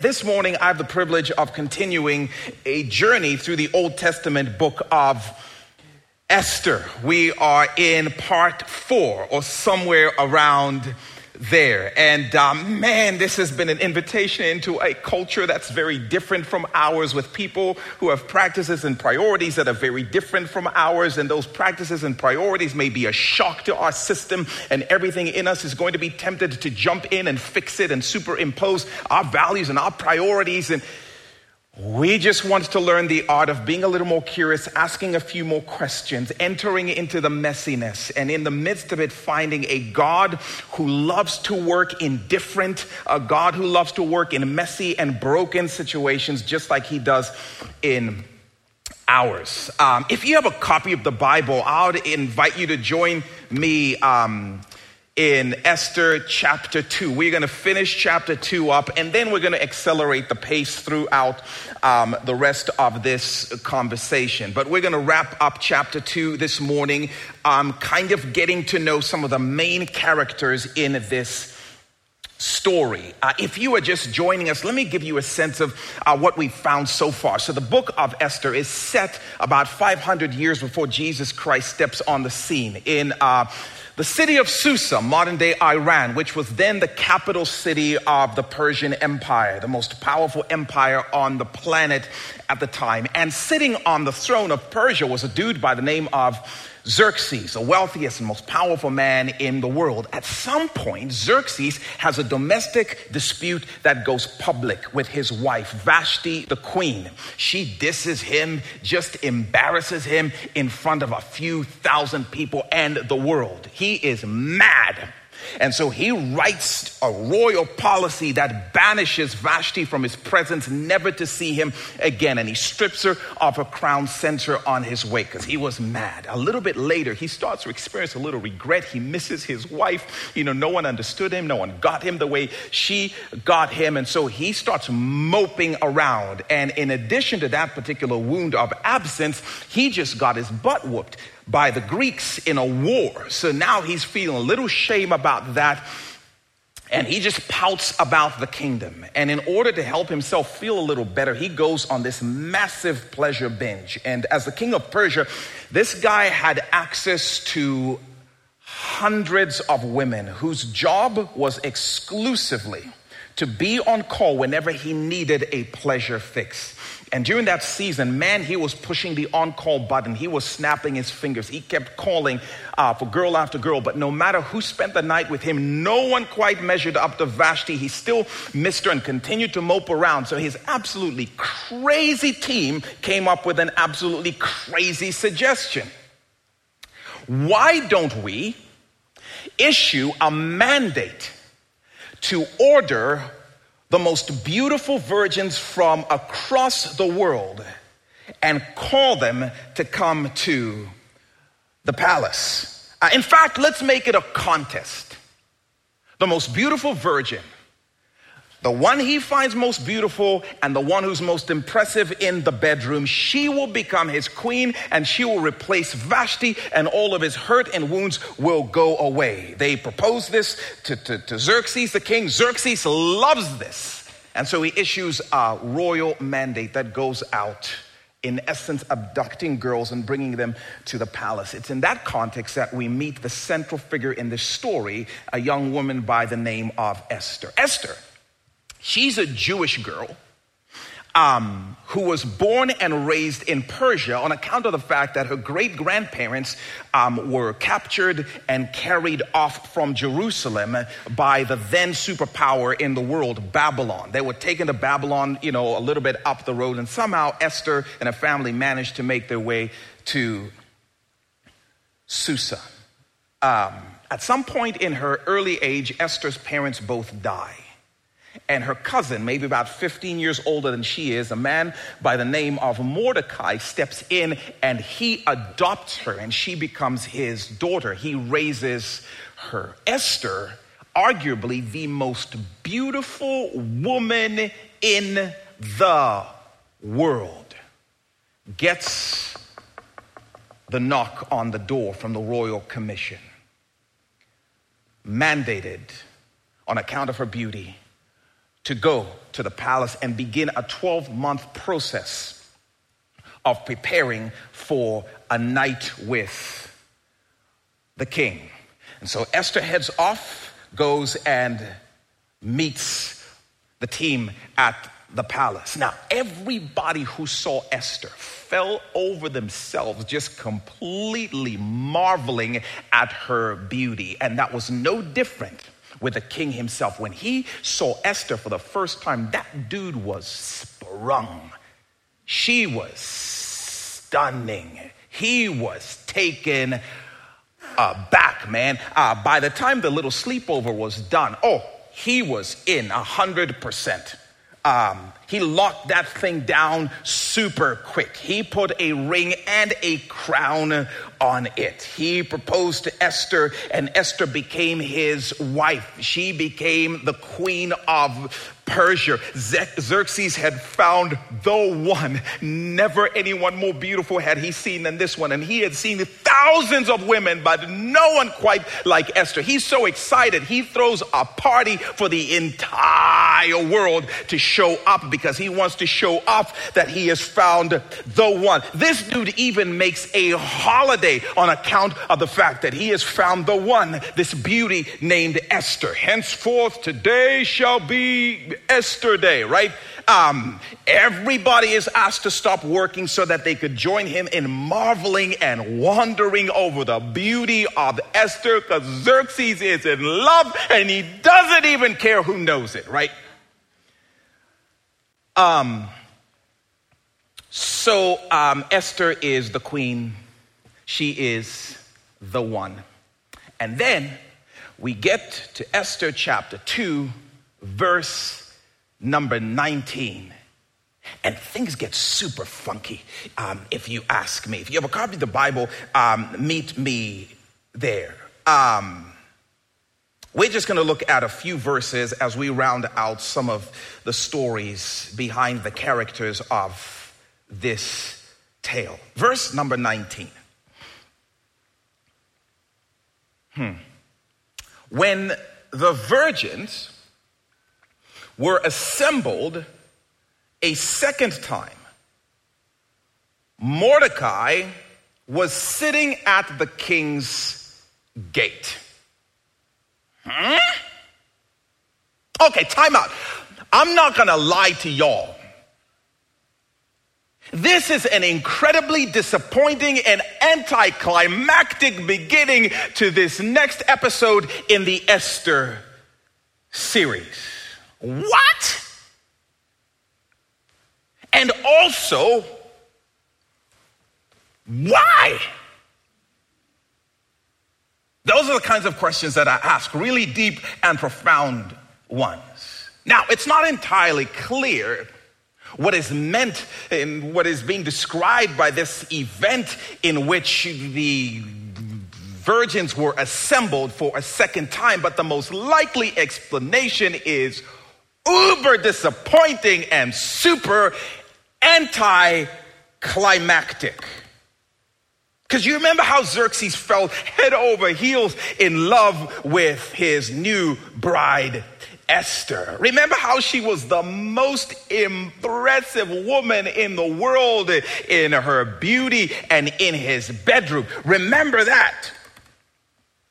This morning, I have the privilege of continuing a journey through the Old Testament book of Esther. We are in part four or somewhere around there. And um, man, this has been an invitation into a culture that's very different from ours, with people who have practices and priorities that are very different from ours. And those practices and priorities may be a shock to our system, and everything in us is going to be tempted to jump in and fix it and superimpose our values and our priorities. And we just want to learn the art of being a little more curious, asking a few more questions, entering into the messiness, and in the midst of it, finding a God who loves to work in different, a God who loves to work in messy and broken situations, just like He does in ours. Um, if you have a copy of the Bible, I would invite you to join me. Um, in Esther chapter 2. We're going to finish chapter 2 up and then we're going to accelerate the pace throughout um, the rest of this conversation. But we're going to wrap up chapter 2 this morning, um, kind of getting to know some of the main characters in this story. Uh, if you are just joining us, let me give you a sense of uh, what we've found so far. So, the book of Esther is set about 500 years before Jesus Christ steps on the scene in. Uh, the city of Susa, modern day Iran, which was then the capital city of the Persian Empire, the most powerful empire on the planet at the time. And sitting on the throne of Persia was a dude by the name of Xerxes, the wealthiest and most powerful man in the world. At some point, Xerxes has a domestic dispute that goes public with his wife, Vashti the queen. She disses him, just embarrasses him in front of a few thousand people and the world. He is mad. And so he writes a royal policy that banishes Vashti from his presence, never to see him again. And he strips her of her crown, sends her on his way because he was mad. A little bit later, he starts to experience a little regret. He misses his wife. You know, no one understood him, no one got him the way she got him. And so he starts moping around. And in addition to that particular wound of absence, he just got his butt whooped by the Greeks in a war. So now he's feeling a little shame about that. And he just pouts about the kingdom. And in order to help himself feel a little better, he goes on this massive pleasure binge. And as the king of Persia, this guy had access to hundreds of women whose job was exclusively to be on call whenever he needed a pleasure fix. And during that season, man, he was pushing the on call button. He was snapping his fingers. He kept calling uh, for girl after girl. But no matter who spent the night with him, no one quite measured up to Vashti. He still missed her and continued to mope around. So his absolutely crazy team came up with an absolutely crazy suggestion. Why don't we issue a mandate to order the most beautiful virgins from across the world and call them to come to the palace. Uh, in fact, let's make it a contest. The most beautiful virgin the one he finds most beautiful and the one who's most impressive in the bedroom, she will become his queen and she will replace Vashti and all of his hurt and wounds will go away. They propose this to, to, to Xerxes, the king. Xerxes loves this. And so he issues a royal mandate that goes out in essence, abducting girls and bringing them to the palace. It's in that context that we meet the central figure in this story, a young woman by the name of Esther. Esther She's a Jewish girl um, who was born and raised in Persia on account of the fact that her great grandparents um, were captured and carried off from Jerusalem by the then superpower in the world, Babylon. They were taken to Babylon, you know, a little bit up the road, and somehow Esther and her family managed to make their way to Susa. Um, at some point in her early age, Esther's parents both die and her cousin, maybe about 15 years older than she is, a man by the name of Mordecai, steps in and he adopts her and she becomes his daughter. He raises her. Esther, arguably the most beautiful woman in the world, gets the knock on the door from the royal commission, mandated on account of her beauty to go to the palace and begin a 12 month process of preparing for a night with the king. And so Esther heads off, goes and meets the team at the palace. Now, everybody who saw Esther fell over themselves, just completely marveling at her beauty. And that was no different with the king himself. When he saw Esther for the first time, that dude was sprung. She was stunning. He was taken aback, man. Uh, by the time the little sleepover was done, oh, he was in a hundred percent. Um, he locked that thing down super quick. He put a ring and a crown on it. He proposed to Esther, and Esther became his wife. She became the queen of Persia. Xerxes had found the one. Never anyone more beautiful had he seen than this one. And he had seen thousands of women, but no one quite like Esther. He's so excited. He throws a party for the entire world to show up because he wants to show off that he has found the one. This dude even makes a holiday on account of the fact that he has found the one, this beauty named Esther. Henceforth, today shall be Esther Day, right? Um, everybody is asked to stop working so that they could join him in marveling and wondering over the beauty of Esther because Xerxes is in love and he doesn't even care who knows it, right? Um, so um, Esther is the queen, she is the one. And then we get to Esther chapter 2, verse number 19. And things get super funky um, if you ask me. If you have a copy of the Bible, um, meet me there. Um, we're just going to look at a few verses as we round out some of the stories behind the characters of this tale. Verse number 19. Hmm. When the virgins were assembled a second time. Mordecai was sitting at the king's gate. Hmm? Okay, time out. I'm not gonna lie to y'all. This is an incredibly disappointing and anticlimactic beginning to this next episode in the Esther series. What? And also, why? Those are the kinds of questions that I ask, really deep and profound ones. Now, it's not entirely clear what is meant and what is being described by this event in which the virgins were assembled for a second time, but the most likely explanation is uber disappointing and super anticlimactic. Because you remember how Xerxes fell head over heels in love with his new bride, Esther. Remember how she was the most impressive woman in the world in her beauty and in his bedroom. Remember that.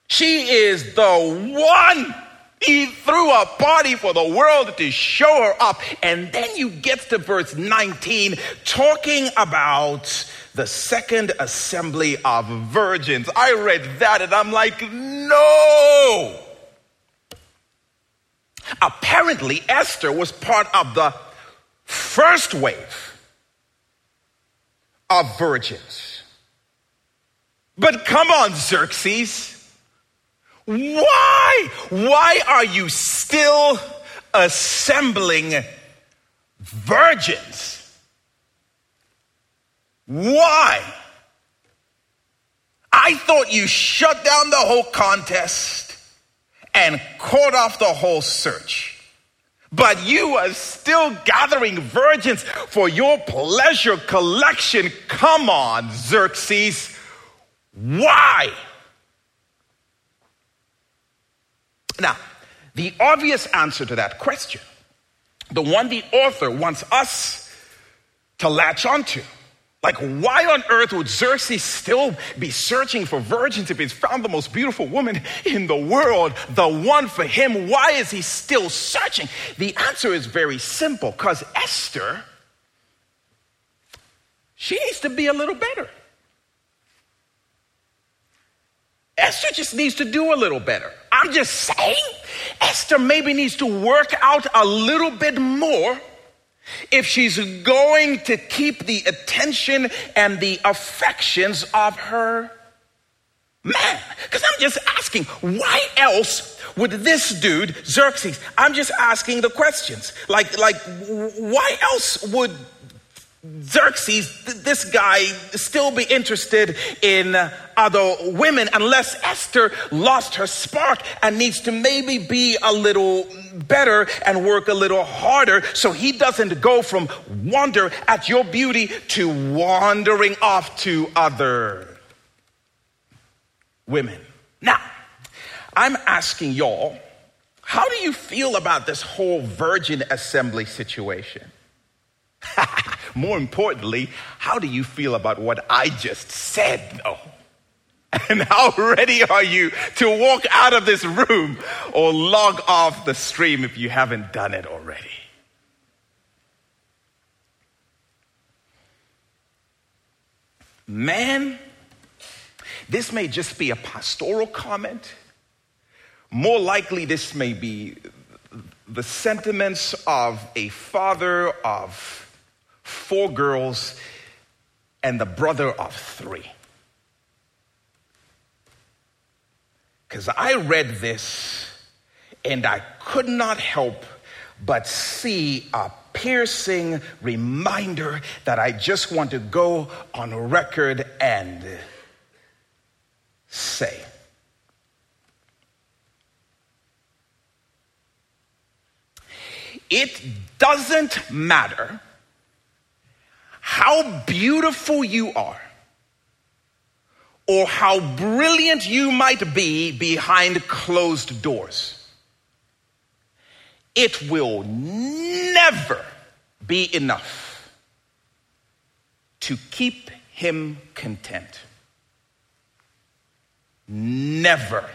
She is the one he threw a party for the world to show her up. And then you get to verse 19 talking about the second assembly of virgins. I read that and I'm like, no. Apparently, Esther was part of the first wave of virgins. But come on, Xerxes. Why? Why are you still assembling virgins? Why? I thought you shut down the whole contest and caught off the whole search. But you are still gathering virgins for your pleasure collection. Come on, Xerxes. Why? Now, the obvious answer to that question the one the author wants us to latch onto. Like, why on earth would Xerxes still be searching for virgins if he's found the most beautiful woman in the world, the one for him? Why is he still searching? The answer is very simple because Esther, she needs to be a little better. Esther just needs to do a little better. I'm just saying, Esther maybe needs to work out a little bit more if she's going to keep the attention and the affections of her man. Because I'm just asking, why else would this dude, Xerxes, I'm just asking the questions. Like, like, why else would Xerxes, this guy, still be interested in other women unless Esther lost her spark and needs to maybe be a little better and work a little harder so he doesn't go from wonder at your beauty to wandering off to other women. Now, I'm asking y'all, how do you feel about this whole virgin assembly situation? More importantly, how do you feel about what I just said? No. And how ready are you to walk out of this room or log off the stream if you haven't done it already? Man, this may just be a pastoral comment. More likely, this may be the sentiments of a father of four girls, and the brother of three. Because I read this and I could not help but see a piercing reminder that I just want to go on record and say. It doesn't matter how beautiful you are or how brilliant you might be behind closed doors. It will never be enough to keep him content. Never.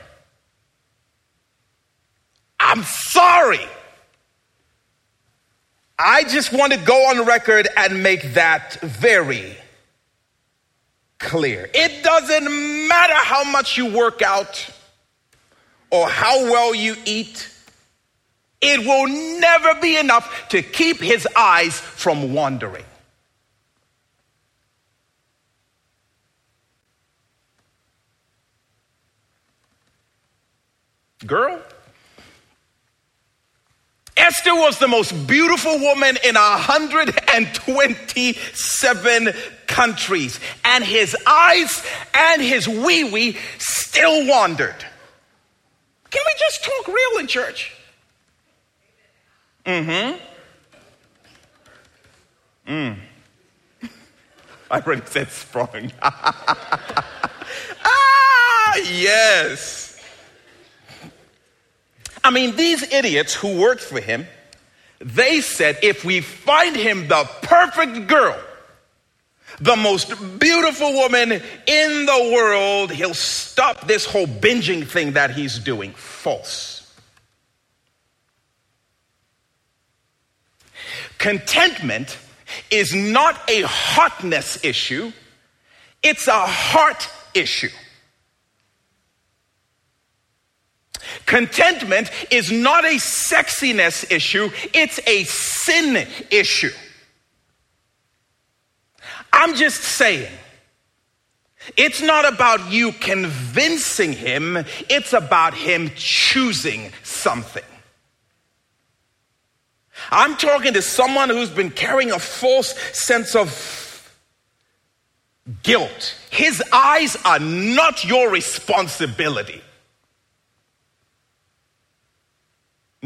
I'm sorry. I just want to go on record and make that very clear. It doesn't matter how much you work out or how well you eat, it will never be enough to keep his eyes from wandering. Girl, Esther was the most beautiful woman in 127 countries, and his eyes and his wee wee still wandered. Can we just talk real in church? Mm hmm. Mm. I already said sprung. ah, yes. I mean, these idiots who worked for him, they said if we find him the perfect girl, the most beautiful woman in the world, he'll stop this whole binging thing that he's doing. False. Contentment is not a hotness issue, it's a heart issue. Contentment is not a sexiness issue, it's a sin issue. I'm just saying, it's not about you convincing him, it's about him choosing something. I'm talking to someone who's been carrying a false sense of guilt. His eyes are not your responsibility.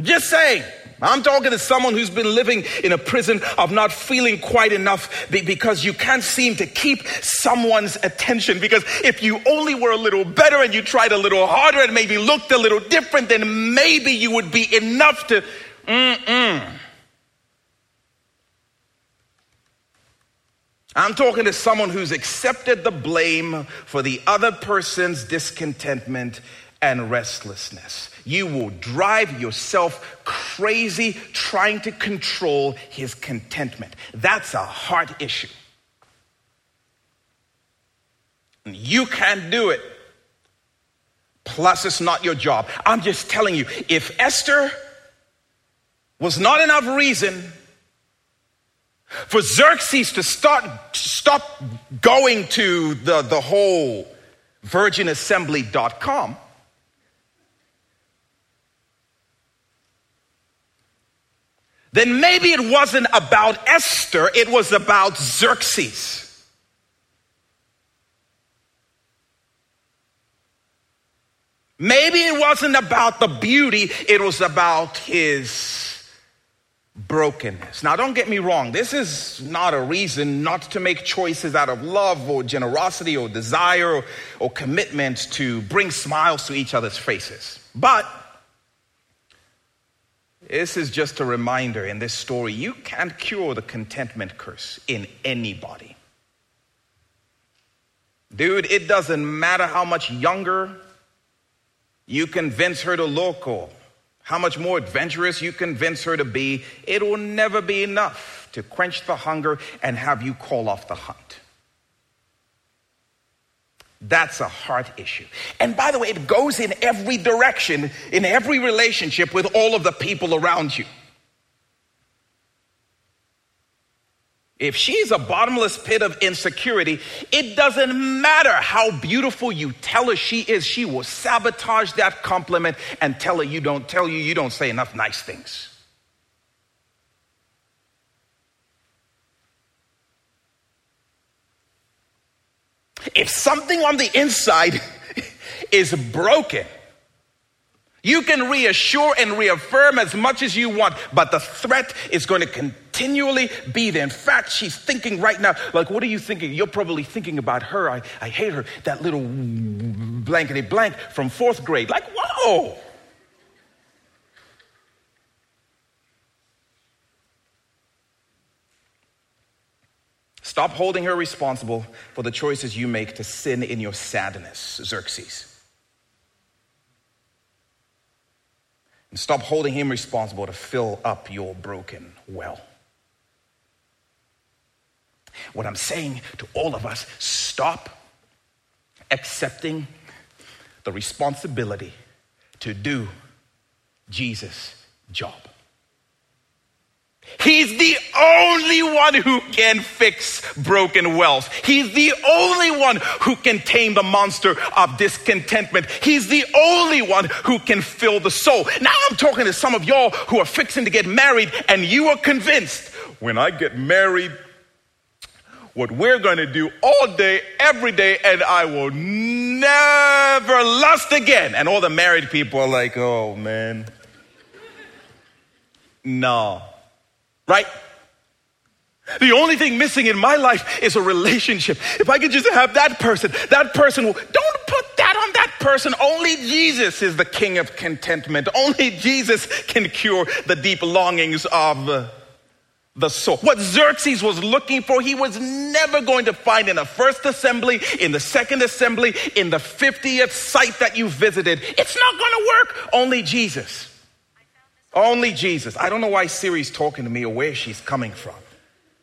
Just saying. I'm talking to someone who's been living in a prison of not feeling quite enough because you can't seem to keep someone's attention. Because if you only were a little better and you tried a little harder and maybe looked a little different, then maybe you would be enough to. Mm-mm. I'm talking to someone who's accepted the blame for the other person's discontentment and restlessness. You will drive yourself crazy trying to control his contentment. That's a heart issue. You can't do it. Plus, it's not your job. I'm just telling you, if Esther was not enough reason for Xerxes to start stop going to the, the whole virginassembly.com, then maybe it wasn't about Esther, it was about Xerxes. Maybe it wasn't about the beauty, it was about his brokenness. Now, don't get me wrong, this is not a reason not to make choices out of love or generosity or desire or, or commitment to bring smiles to each other's faces. But this is just a reminder in this story you can't cure the contentment curse in anybody. Dude, it doesn't matter how much younger you convince her to look or how much more adventurous you convince her to be, it will never be enough to quench the hunger and have you call off the hunt. That's a heart issue. And by the way, it goes in every direction, in every relationship with all of the people around you. If she's a bottomless pit of insecurity, it doesn't matter how beautiful you tell her she is, she will sabotage that compliment and tell her you don't tell you, you don't say enough nice things. If something on the inside is broken, you can reassure and reaffirm as much as you want, but the threat is going to continually be there. In fact, she's thinking right now, like, what are you thinking? You're probably thinking about her. I, I hate her, that little blankety blank from fourth grade. Like, whoa. Stop holding her responsible for the choices you make to sin in your sadness, Xerxes. And stop holding him responsible to fill up your broken well. What I'm saying to all of us stop accepting the responsibility to do Jesus' job. He's the only one who can fix broken wells. He's the only one who can tame the monster of discontentment. He's the only one who can fill the soul. Now I'm talking to some of y'all who are fixing to get married and you are convinced when I get married, what we're going to do all day, every day, and I will never lust again. And all the married people are like, oh man. No. Right? The only thing missing in my life is a relationship. If I could just have that person, that person will, don't put that on that person. Only Jesus is the king of contentment. Only Jesus can cure the deep longings of uh, the soul. What Xerxes was looking for, he was never going to find in the first assembly, in the second assembly, in the 50th site that you visited. It's not going to work. Only Jesus. Only Jesus. I don't know why Siri's talking to me or where she's coming from.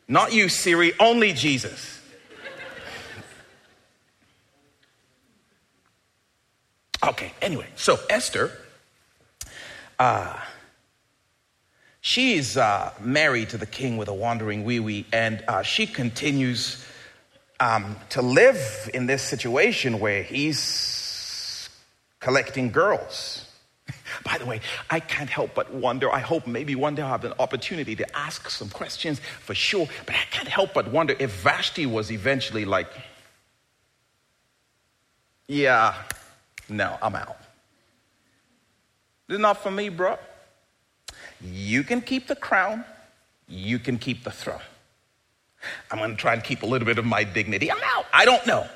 Not you, Siri, only Jesus. Okay, anyway, so Esther, uh, she's uh, married to the king with a wandering wee wee, and uh, she continues um, to live in this situation where he's collecting girls. By the way, I can't help but wonder. I hope maybe one day I'll have an opportunity to ask some questions for sure, but I can't help but wonder if Vashti was eventually like, yeah, no, I'm out. This is not for me, bro. You can keep the crown, you can keep the throne. I'm to try and keep a little bit of my dignity. I'm out. I don't know.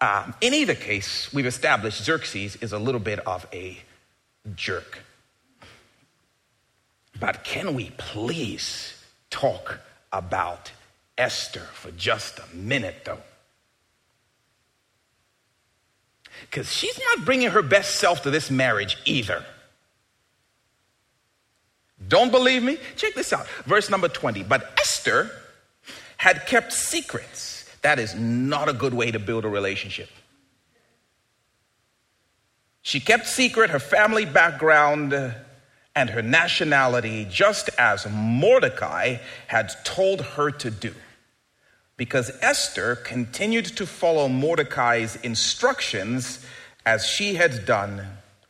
Um, in either case, we've established Xerxes is a little bit of a jerk. But can we please talk about Esther for just a minute, though. Because she's not bringing her best self to this marriage either. Don't believe me? Check this out. Verse number 20. But Esther had kept secrets. That is not a good way to build a relationship. She kept secret her family background and her nationality, just as Mordecai had told her to do. Because Esther continued to follow Mordecai's instructions as she had done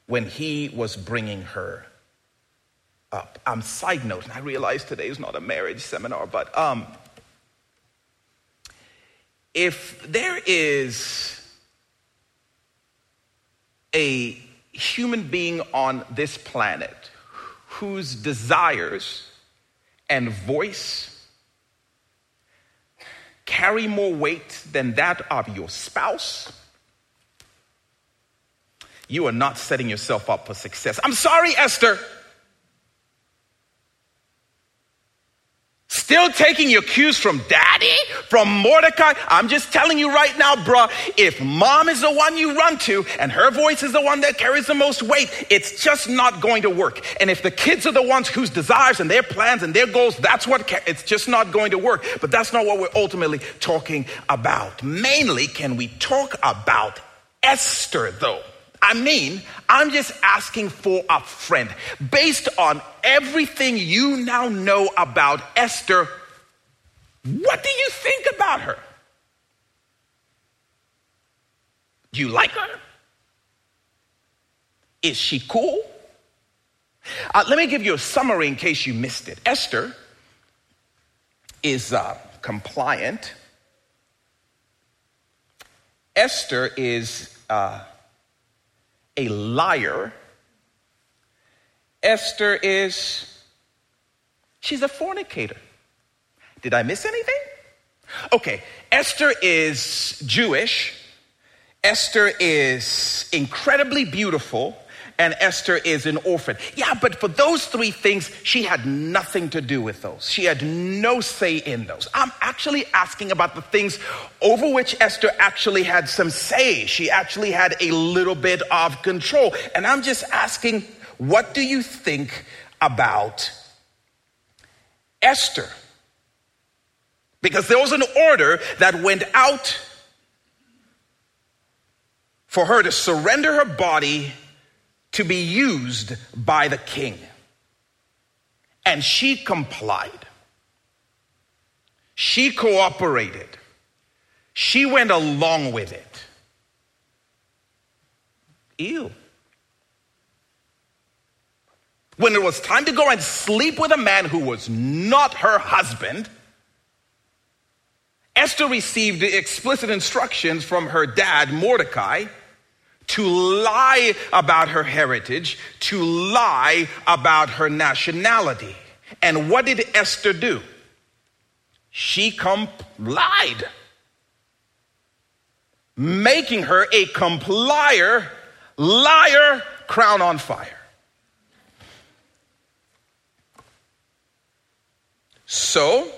when he was bringing her up. Um, side note, and I realize today is not a marriage seminar, but um, if there is a human being on this planet whose desires and voice carry more weight than that of your spouse, you are not setting yourself up for success. I'm sorry, Esther. Still taking your cues from daddy, from Mordecai. I'm just telling you right now, bruh, if mom is the one you run to and her voice is the one that carries the most weight, it's just not going to work. And if the kids are the ones whose desires and their plans and their goals, that's what ca- it's just not going to work. But that's not what we're ultimately talking about. Mainly, can we talk about Esther though? I mean, I'm just asking for a friend. Based on everything you now know about Esther, what do you think about her? Do you like her? Is she cool? Uh, let me give you a summary in case you missed it. Esther is uh, compliant. Esther is uh, a liar. Esther is, she's a fornicator. Did I miss anything? Okay, Esther is Jewish. Esther is incredibly beautiful and Esther is an orphan. Yeah, but for those three things, she had nothing to do with those. She had no say in those. I'm actually asking about the things over which Esther actually had some say. She actually had a little bit of control. And I'm just asking, what do you think about Esther? Because there was an order that went out for her to surrender her body to be used by the king. And she complied. She cooperated. She went along with it. Ew. When it was time to go and sleep with a man who was not her husband, Esther received explicit instructions from her dad, Mordecai, to lie about her heritage, to lie about her nationality. And what did Esther do? She complied, making her a complier, liar, crown on fire. So,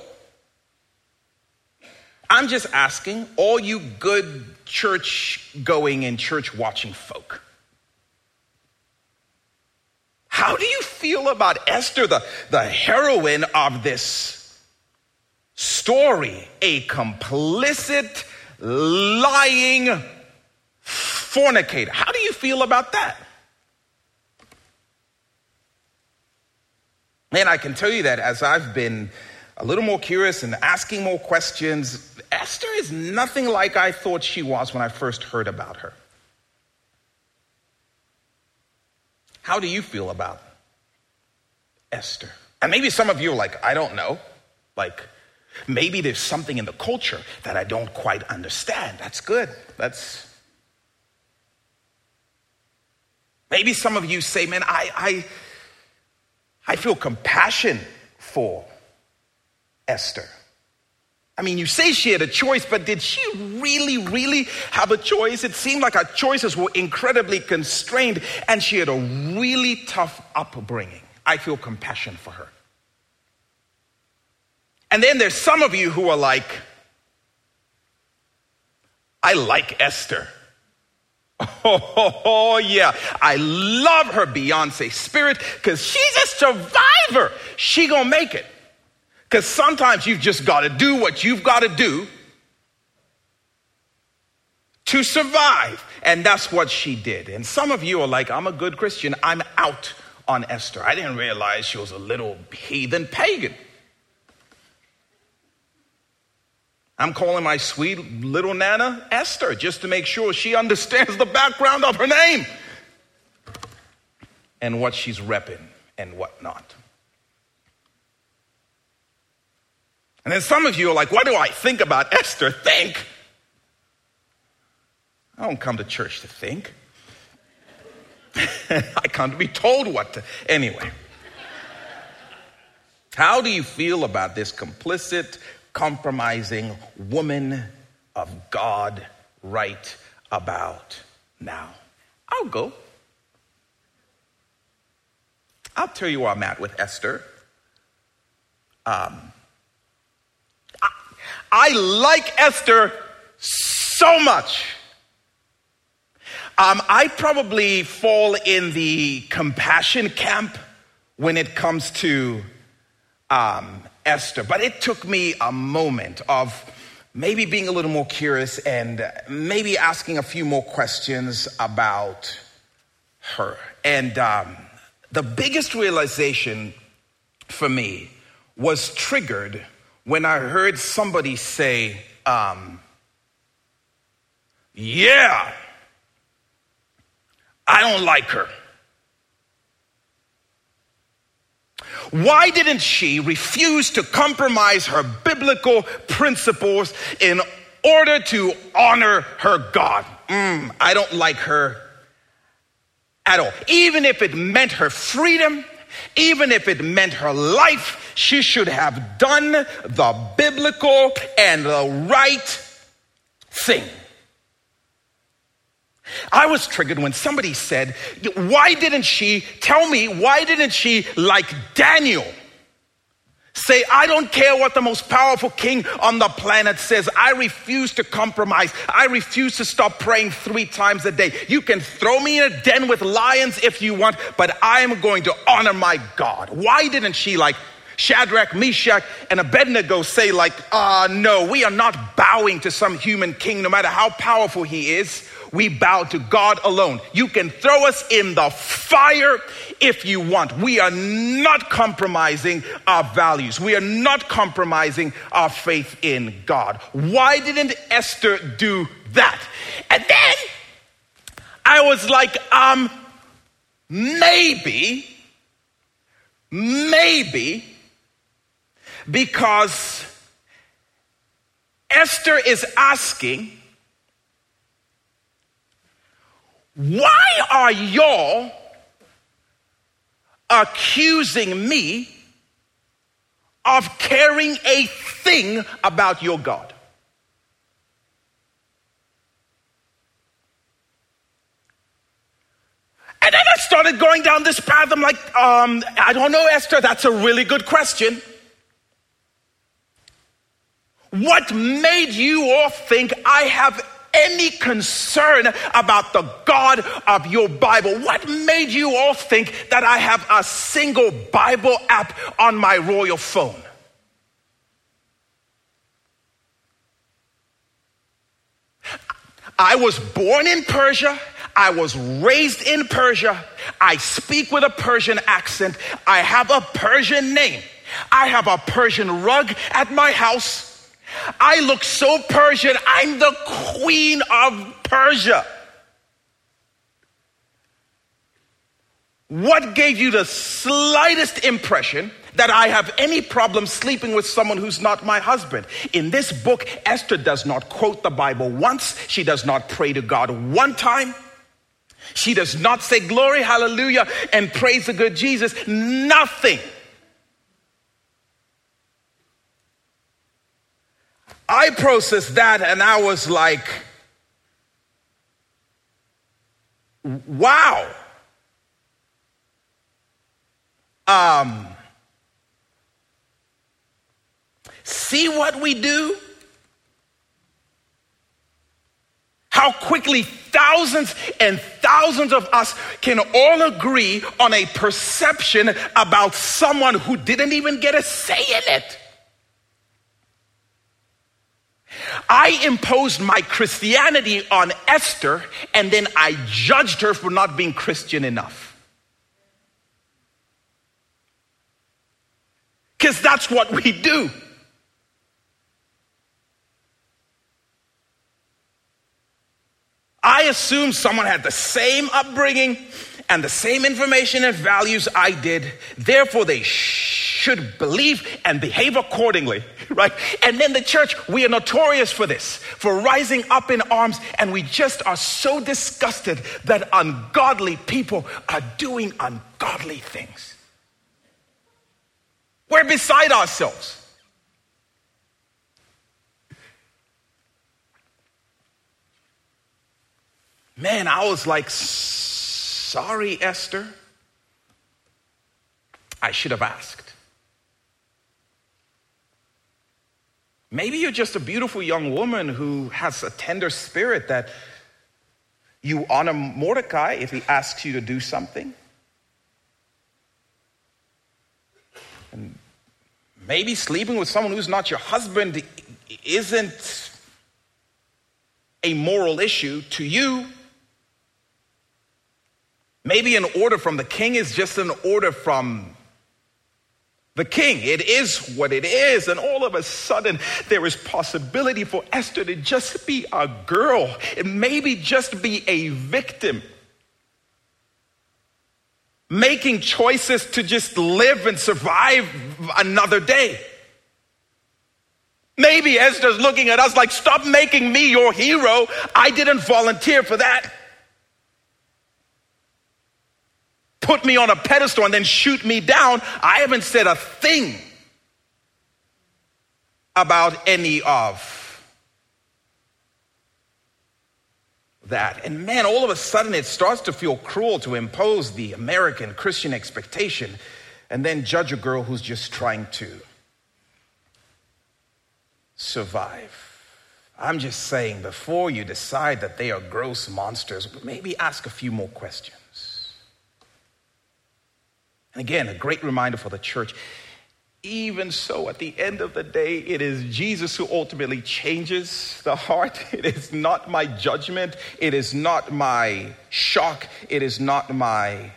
I'm just asking all you good church going and church watching folk. How do you feel about Esther, the, the heroine of this story? A complicit, lying fornicator. How do you feel about that? Man, I can tell you that as I've been a little more curious and asking more questions, Esther is nothing like I thought she was when I first heard about her. How do you feel about Esther? And maybe some of you are like, I don't know. Like, maybe there's something in the culture that I don't quite understand. That's good. That's. Maybe some of you say, man, I, I, I feel compassion for Esther. I mean, you say she had a choice, but did she really, really have a choice? It seemed like her choices were incredibly constrained, and she had a really tough upbringing. I feel compassion for her. And then there's some of you who are like, I like Esther. Oh, yeah. I love her Beyonce spirit because she's a survivor. She gonna make it. Because sometimes you've just got to do what you've got to do to survive. And that's what she did. And some of you are like, I'm a good Christian. I'm out on Esther. I didn't realize she was a little heathen pagan. I'm calling my sweet little Nana Esther just to make sure she understands the background of her name and what she's repping and whatnot. And then some of you are like, what do I think about Esther? Think. I don't come to church to think. I come to be told what to. Anyway. How do you feel about this complicit, compromising woman of God right about now? I'll go. I'll tell you where I'm at with Esther. Um, I like Esther so much. Um, I probably fall in the compassion camp when it comes to um, Esther, but it took me a moment of maybe being a little more curious and maybe asking a few more questions about her. And um, the biggest realization for me was triggered when I heard somebody say, um, Yeah, I don't like her. Why didn't she refuse to compromise her biblical principles in order to honor her God? Mm, I don't like her at all. Even if it meant her freedom, even if it meant her life, she should have done the biblical and the right thing. I was triggered when somebody said, Why didn't she tell me, why didn't she, like Daniel, say, I don't care what the most powerful king on the planet says. I refuse to compromise. I refuse to stop praying three times a day. You can throw me in a den with lions if you want, but I am going to honor my God. Why didn't she, like, Shadrach, Meshach, and Abednego say, like, uh, no, we are not bowing to some human king, no matter how powerful he is we bow to God alone. You can throw us in the fire if you want. We are not compromising our values. We are not compromising our faith in God. Why didn't Esther do that? And then I was like, um, maybe, maybe because Esther is asking Why are y'all accusing me of caring a thing about your God? And then I started going down this path. I'm like, um, I don't know, Esther, that's a really good question. What made you all think I have any concern about the God of your Bible? What made you all think that I have a single Bible app on my royal phone? I was born in Persia. I was raised in Persia. I speak with a Persian accent. I have a Persian name. I have a Persian rug at my house. I look so Persian. I'm the queen of Persia. What gave you the slightest impression that I have any problem sleeping with someone who's not my husband? In this book, Esther does not quote the Bible once. She does not pray to God one time. She does not say glory, hallelujah, and praise the good Jesus. Nothing. I processed that and I was like, wow. Um, see what we do? How quickly thousands and thousands of us can all agree on a perception about someone who didn't even get a say in it. I imposed my Christianity on Esther and then I judged her for not being Christian enough. Because that's what we do. I assume someone had the same upbringing and the same information and values I did. Therefore, they should believe and behave accordingly, right? And then the church, we are notorious for this, for rising up in arms, and we just are so disgusted that ungodly people are doing ungodly things. We're beside ourselves. Man, I was like, sorry, Esther. I should have asked. Maybe you're just a beautiful young woman who has a tender spirit that you honor Mordecai if he asks you to do something. And maybe sleeping with someone who's not your husband isn't a moral issue to you. Maybe an order from the king is just an order from the king. It is what it is. And all of a sudden, there is possibility for Esther to just be a girl and maybe just be a victim. Making choices to just live and survive another day. Maybe Esther's looking at us like, stop making me your hero. I didn't volunteer for that. Put me on a pedestal and then shoot me down. I haven't said a thing about any of that. And man, all of a sudden it starts to feel cruel to impose the American Christian expectation and then judge a girl who's just trying to survive. I'm just saying, before you decide that they are gross monsters, maybe ask a few more questions. And again, a great reminder for the church. Even so, at the end of the day, it is Jesus who ultimately changes the heart. It is not my judgment. It is not my shock. It is not my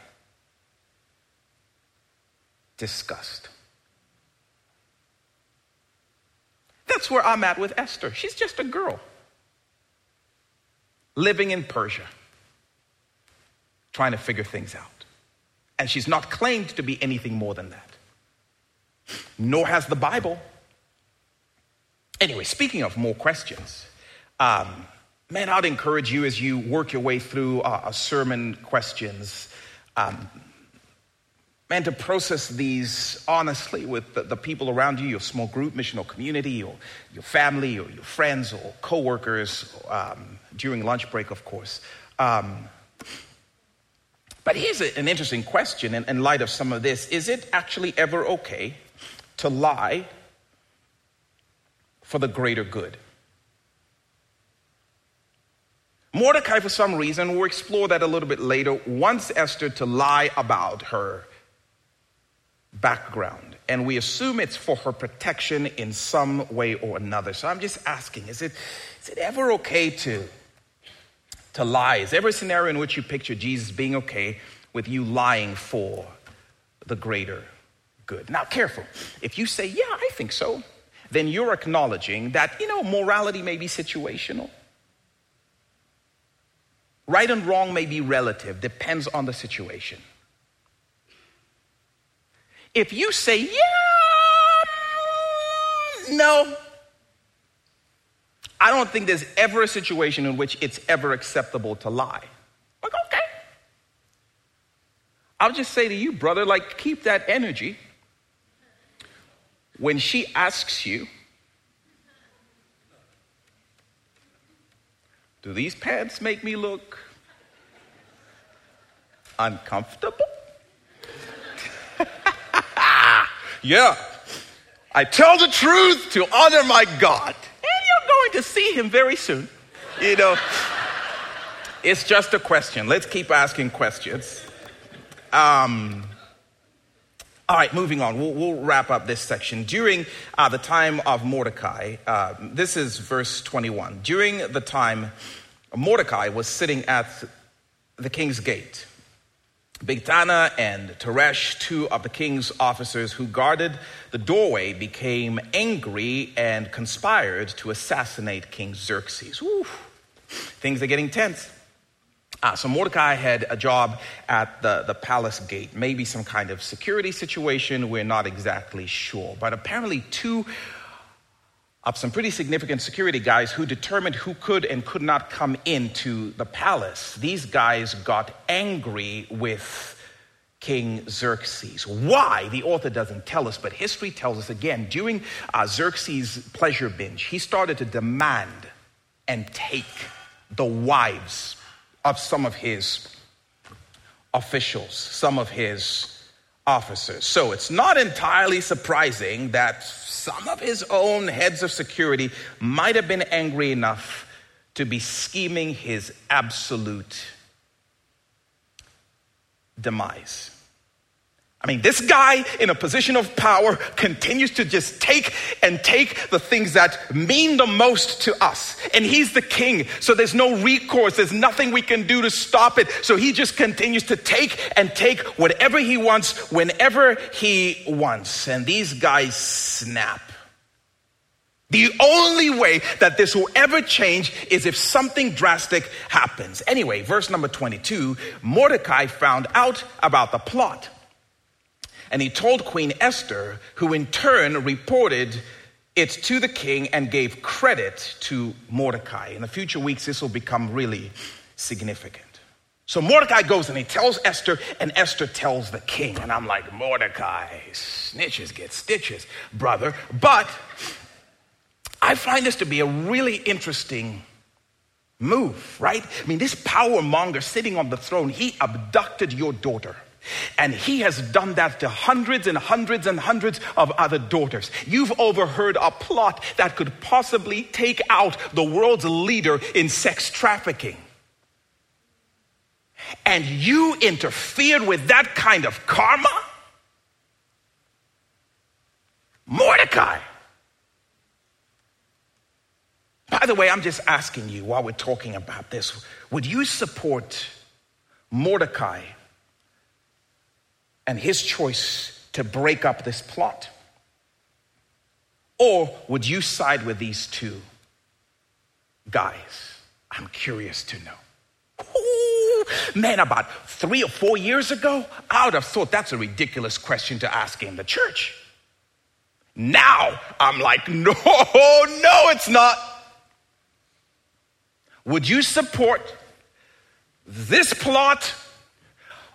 disgust. That's where I'm at with Esther. She's just a girl living in Persia, trying to figure things out. And she's not claimed to be anything more than that. Nor has the Bible. Anyway, speaking of more questions, um, man, I'd encourage you as you work your way through uh, sermon questions, um, man, to process these honestly with the, the, people around you, your small group, missional community, or your family, or your friends, or coworkers, um, during lunch break, of course. Um, but here's a, an interesting question in, in light of some of this Is it actually ever okay to lie for the greater good? Mordecai, for some reason, we'll explore that a little bit later, wants Esther to lie about her background. And we assume it's for her protection in some way or another. So I'm just asking is it, is it ever okay to to lie. Is every scenario in which you picture Jesus being okay with you lying for the greater good? Now, careful. If you say, yeah, I think so, then you're acknowledging that, you know, morality may be situational. Right and wrong may be relative, depends on the situation. If you say, yeah, mm, no, I don't think there's ever a situation in which it's ever acceptable to lie. Like, okay. I'll just say to you, brother, like, keep that energy. When she asks you, do these pants make me look uncomfortable? yeah. I tell the truth to honor my God. To see him very soon. You know, it's just a question. Let's keep asking questions. Um, all right, moving on. We'll, we'll, wrap up this section. During uh, the time of Mordecai, uh, this is verse 21. During the time Mordecai was sitting at the king's gate, Bigthana and Teresh, two of the king's officers who guarded the doorway, became angry and conspired to assassinate King Xerxes. Things are getting tense. Uh, so Mordecai had a job at the, the palace gate, maybe some kind of security situation, we're not exactly sure. But apparently, two of some pretty significant security guys who determined who could and could not come into the palace. These guys got angry with King Xerxes. Why? The author doesn't tell us, but history tells us again. During uh, Xerxes' pleasure binge, he started to demand and take the wives of some of his officials, some of his officers. So it's not entirely surprising that some of his own heads of security might have been angry enough to be scheming his absolute demise. I mean, this guy in a position of power continues to just take and take the things that mean the most to us. And he's the king, so there's no recourse. There's nothing we can do to stop it. So he just continues to take and take whatever he wants whenever he wants. And these guys snap. The only way that this will ever change is if something drastic happens. Anyway, verse number 22 Mordecai found out about the plot and he told Queen Esther, who in turn reported it to the king and gave credit to Mordecai. In the future weeks, this will become really significant. So Mordecai goes and he tells Esther, and Esther tells the king. And I'm like, Mordecai, snitches get stitches, brother. But I find this to be a really interesting move, right? I mean, this power monger sitting on the throne, he abducted your daughter. And he has done that to hundreds and hundreds and hundreds of other daughters. You've overheard a plot that could possibly take out the world's leader in sex trafficking. And you interfered with that kind of karma? Mordecai. By the way, I'm just asking you while we're talking about this would you support Mordecai and his choice to break up this plot? Or would you side with these two guys? I'm curious to know. Man, about three or four years ago, I would have thought that's a ridiculous question to ask in the church. Now I'm like, no, no, it's not. Would you support this plot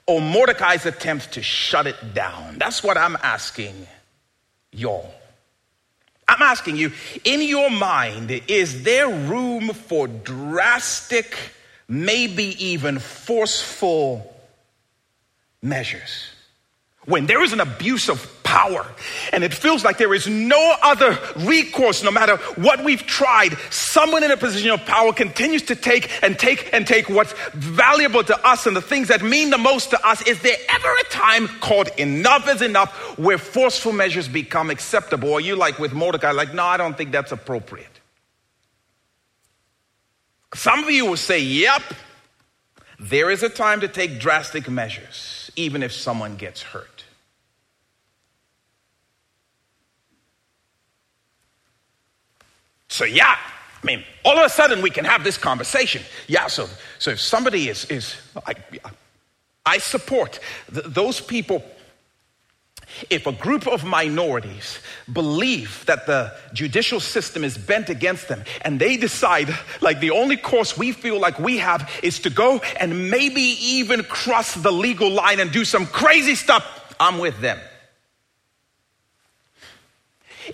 or Mordecai's attempt to shut it down? That's what I'm asking y'all. I'm asking you, in your mind, is there room for drastic, maybe even forceful measures? When there is an abuse of power and it feels like there is no other recourse, no matter what we've tried, someone in a position of power continues to take and take and take what's valuable to us and the things that mean the most to us. Is there ever a time called enough is enough where forceful measures become acceptable? Or you like with Mordecai, like, no, I don't think that's appropriate. Some of you will say, yep, there is a time to take drastic measures, even if someone gets hurt. So, yeah, I mean, all of a sudden we can have this conversation. Yeah, so, so if somebody is, is I, I support th- those people. If a group of minorities believe that the judicial system is bent against them and they decide, like, the only course we feel like we have is to go and maybe even cross the legal line and do some crazy stuff, I'm with them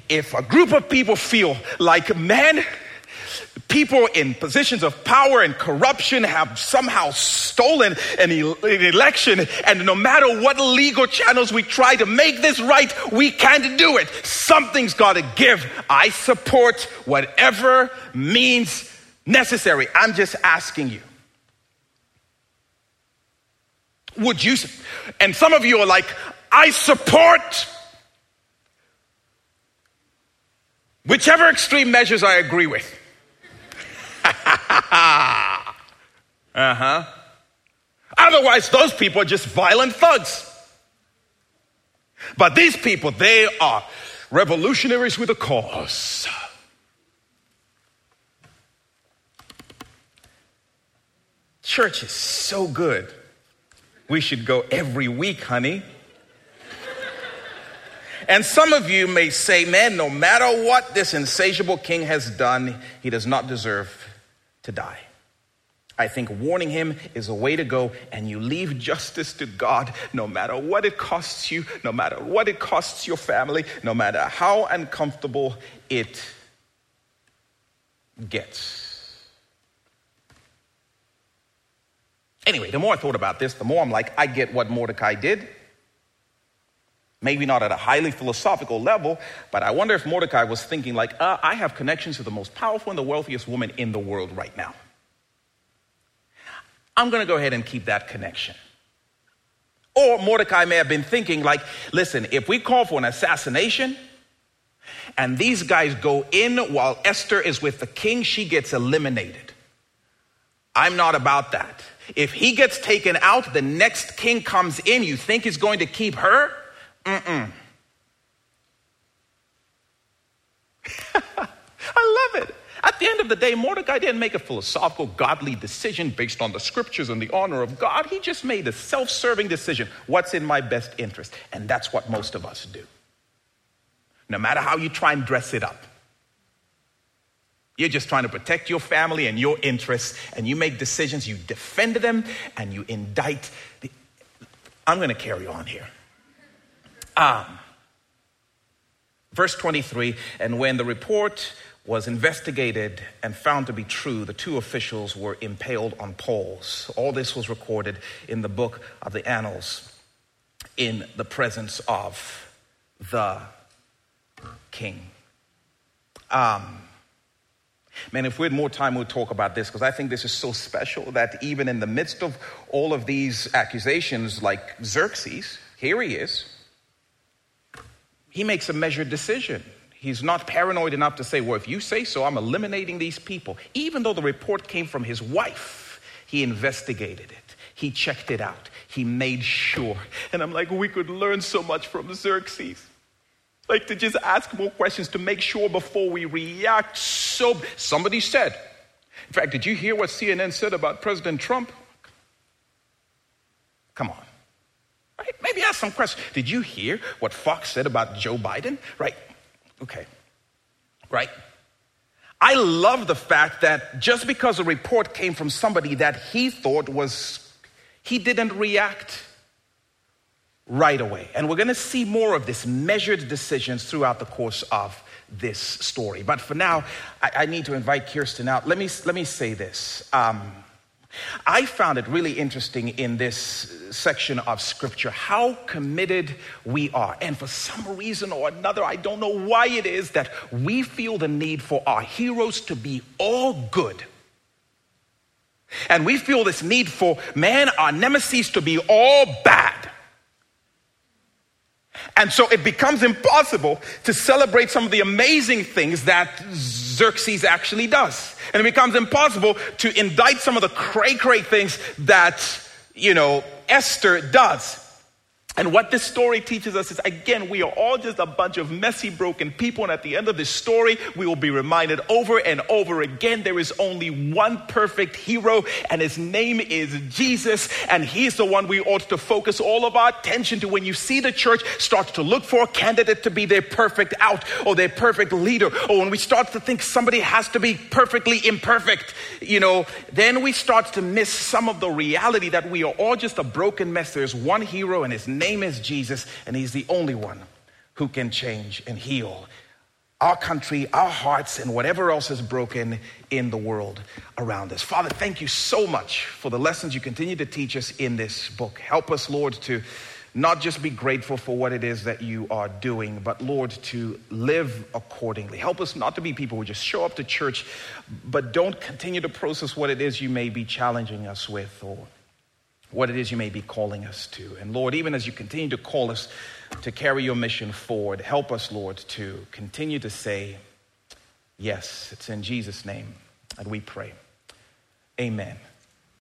if a group of people feel like, men, people in positions of power and corruption have somehow stolen an, an election, and no matter what legal channels we try to make this right, we can't do it. Something's got to give. I support whatever means necessary. I'm just asking you. Would you? And some of you are like, I support whichever extreme measures I agree with. uh huh. Otherwise, those people are just violent thugs. But these people, they are revolutionaries with a cause. Church is so good. We should go every week, honey. And some of you may say, man, no matter what this insatiable king has done, he does not deserve to die. I think warning him is a way to go, and you leave justice to God no matter what it costs you, no matter what it costs your family, no matter how uncomfortable it gets. Anyway, the more I thought about this, the more I'm like, I get what Mordecai did. Maybe not at a highly philosophical level, but I wonder if Mordecai was thinking, like, uh, I have connections to the most powerful and the wealthiest woman in the world right now. I'm going to go ahead and keep that connection. Or Mordecai may have been thinking, like, listen, if we call for an assassination and these guys go in while Esther is with the king, she gets eliminated. I'm not about that. If he gets taken out, the next king comes in. You think he's going to keep her? Mm-mm. Uh-uh. I love it. At the end of the day, Mordecai didn't make a philosophical, godly decision based on the scriptures and the honor of God. He just made a self serving decision. What's in my best interest? And that's what most of us do. No matter how you try and dress it up. You're just trying to protect your family and your interests, and you make decisions, you defend them, and you indict. The... I'm going to carry on here. Um, verse 23 And when the report was investigated and found to be true, the two officials were impaled on poles. All this was recorded in the book of the Annals in the presence of the king. Um, Man, if we had more time, we'd talk about this because I think this is so special that even in the midst of all of these accusations, like Xerxes, here he is, he makes a measured decision. He's not paranoid enough to say, well, if you say so, I'm eliminating these people. Even though the report came from his wife, he investigated it, he checked it out, he made sure. And I'm like, we could learn so much from Xerxes. Like to just ask more questions to make sure before we react. So, somebody said, in fact, did you hear what CNN said about President Trump? Come on. Right? Maybe ask some questions. Did you hear what Fox said about Joe Biden? Right? Okay. Right? I love the fact that just because a report came from somebody that he thought was, he didn't react right away. And we're going to see more of this measured decisions throughout the course of this story. But for now, I, I need to invite Kirsten out. Let me, let me say this. Um, I found it really interesting in this section of scripture how committed we are. And for some reason or another, I don't know why it is that we feel the need for our heroes to be all good. And we feel this need for, man, our nemesis to be all bad. And so it becomes impossible to celebrate some of the amazing things that Xerxes actually does. And it becomes impossible to indict some of the cray cray things that, you know, Esther does. And what this story teaches us is again, we are all just a bunch of messy, broken people. And at the end of this story, we will be reminded over and over again there is only one perfect hero, and his name is Jesus. And he's the one we ought to focus all of our attention to. When you see the church start to look for a candidate to be their perfect out or their perfect leader, or when we start to think somebody has to be perfectly imperfect, you know, then we start to miss some of the reality that we are all just a broken mess. There's one hero, and his name name is Jesus, and He's the only one who can change and heal our country, our hearts, and whatever else is broken in the world around us. Father, thank you so much for the lessons you continue to teach us in this book. Help us, Lord, to not just be grateful for what it is that you are doing, but Lord, to live accordingly. Help us not to be people who just show up to church, but don't continue to process what it is you may be challenging us with or what it is you may be calling us to. And Lord, even as you continue to call us to carry your mission forward, help us, Lord, to continue to say, Yes, it's in Jesus' name that we pray. Amen.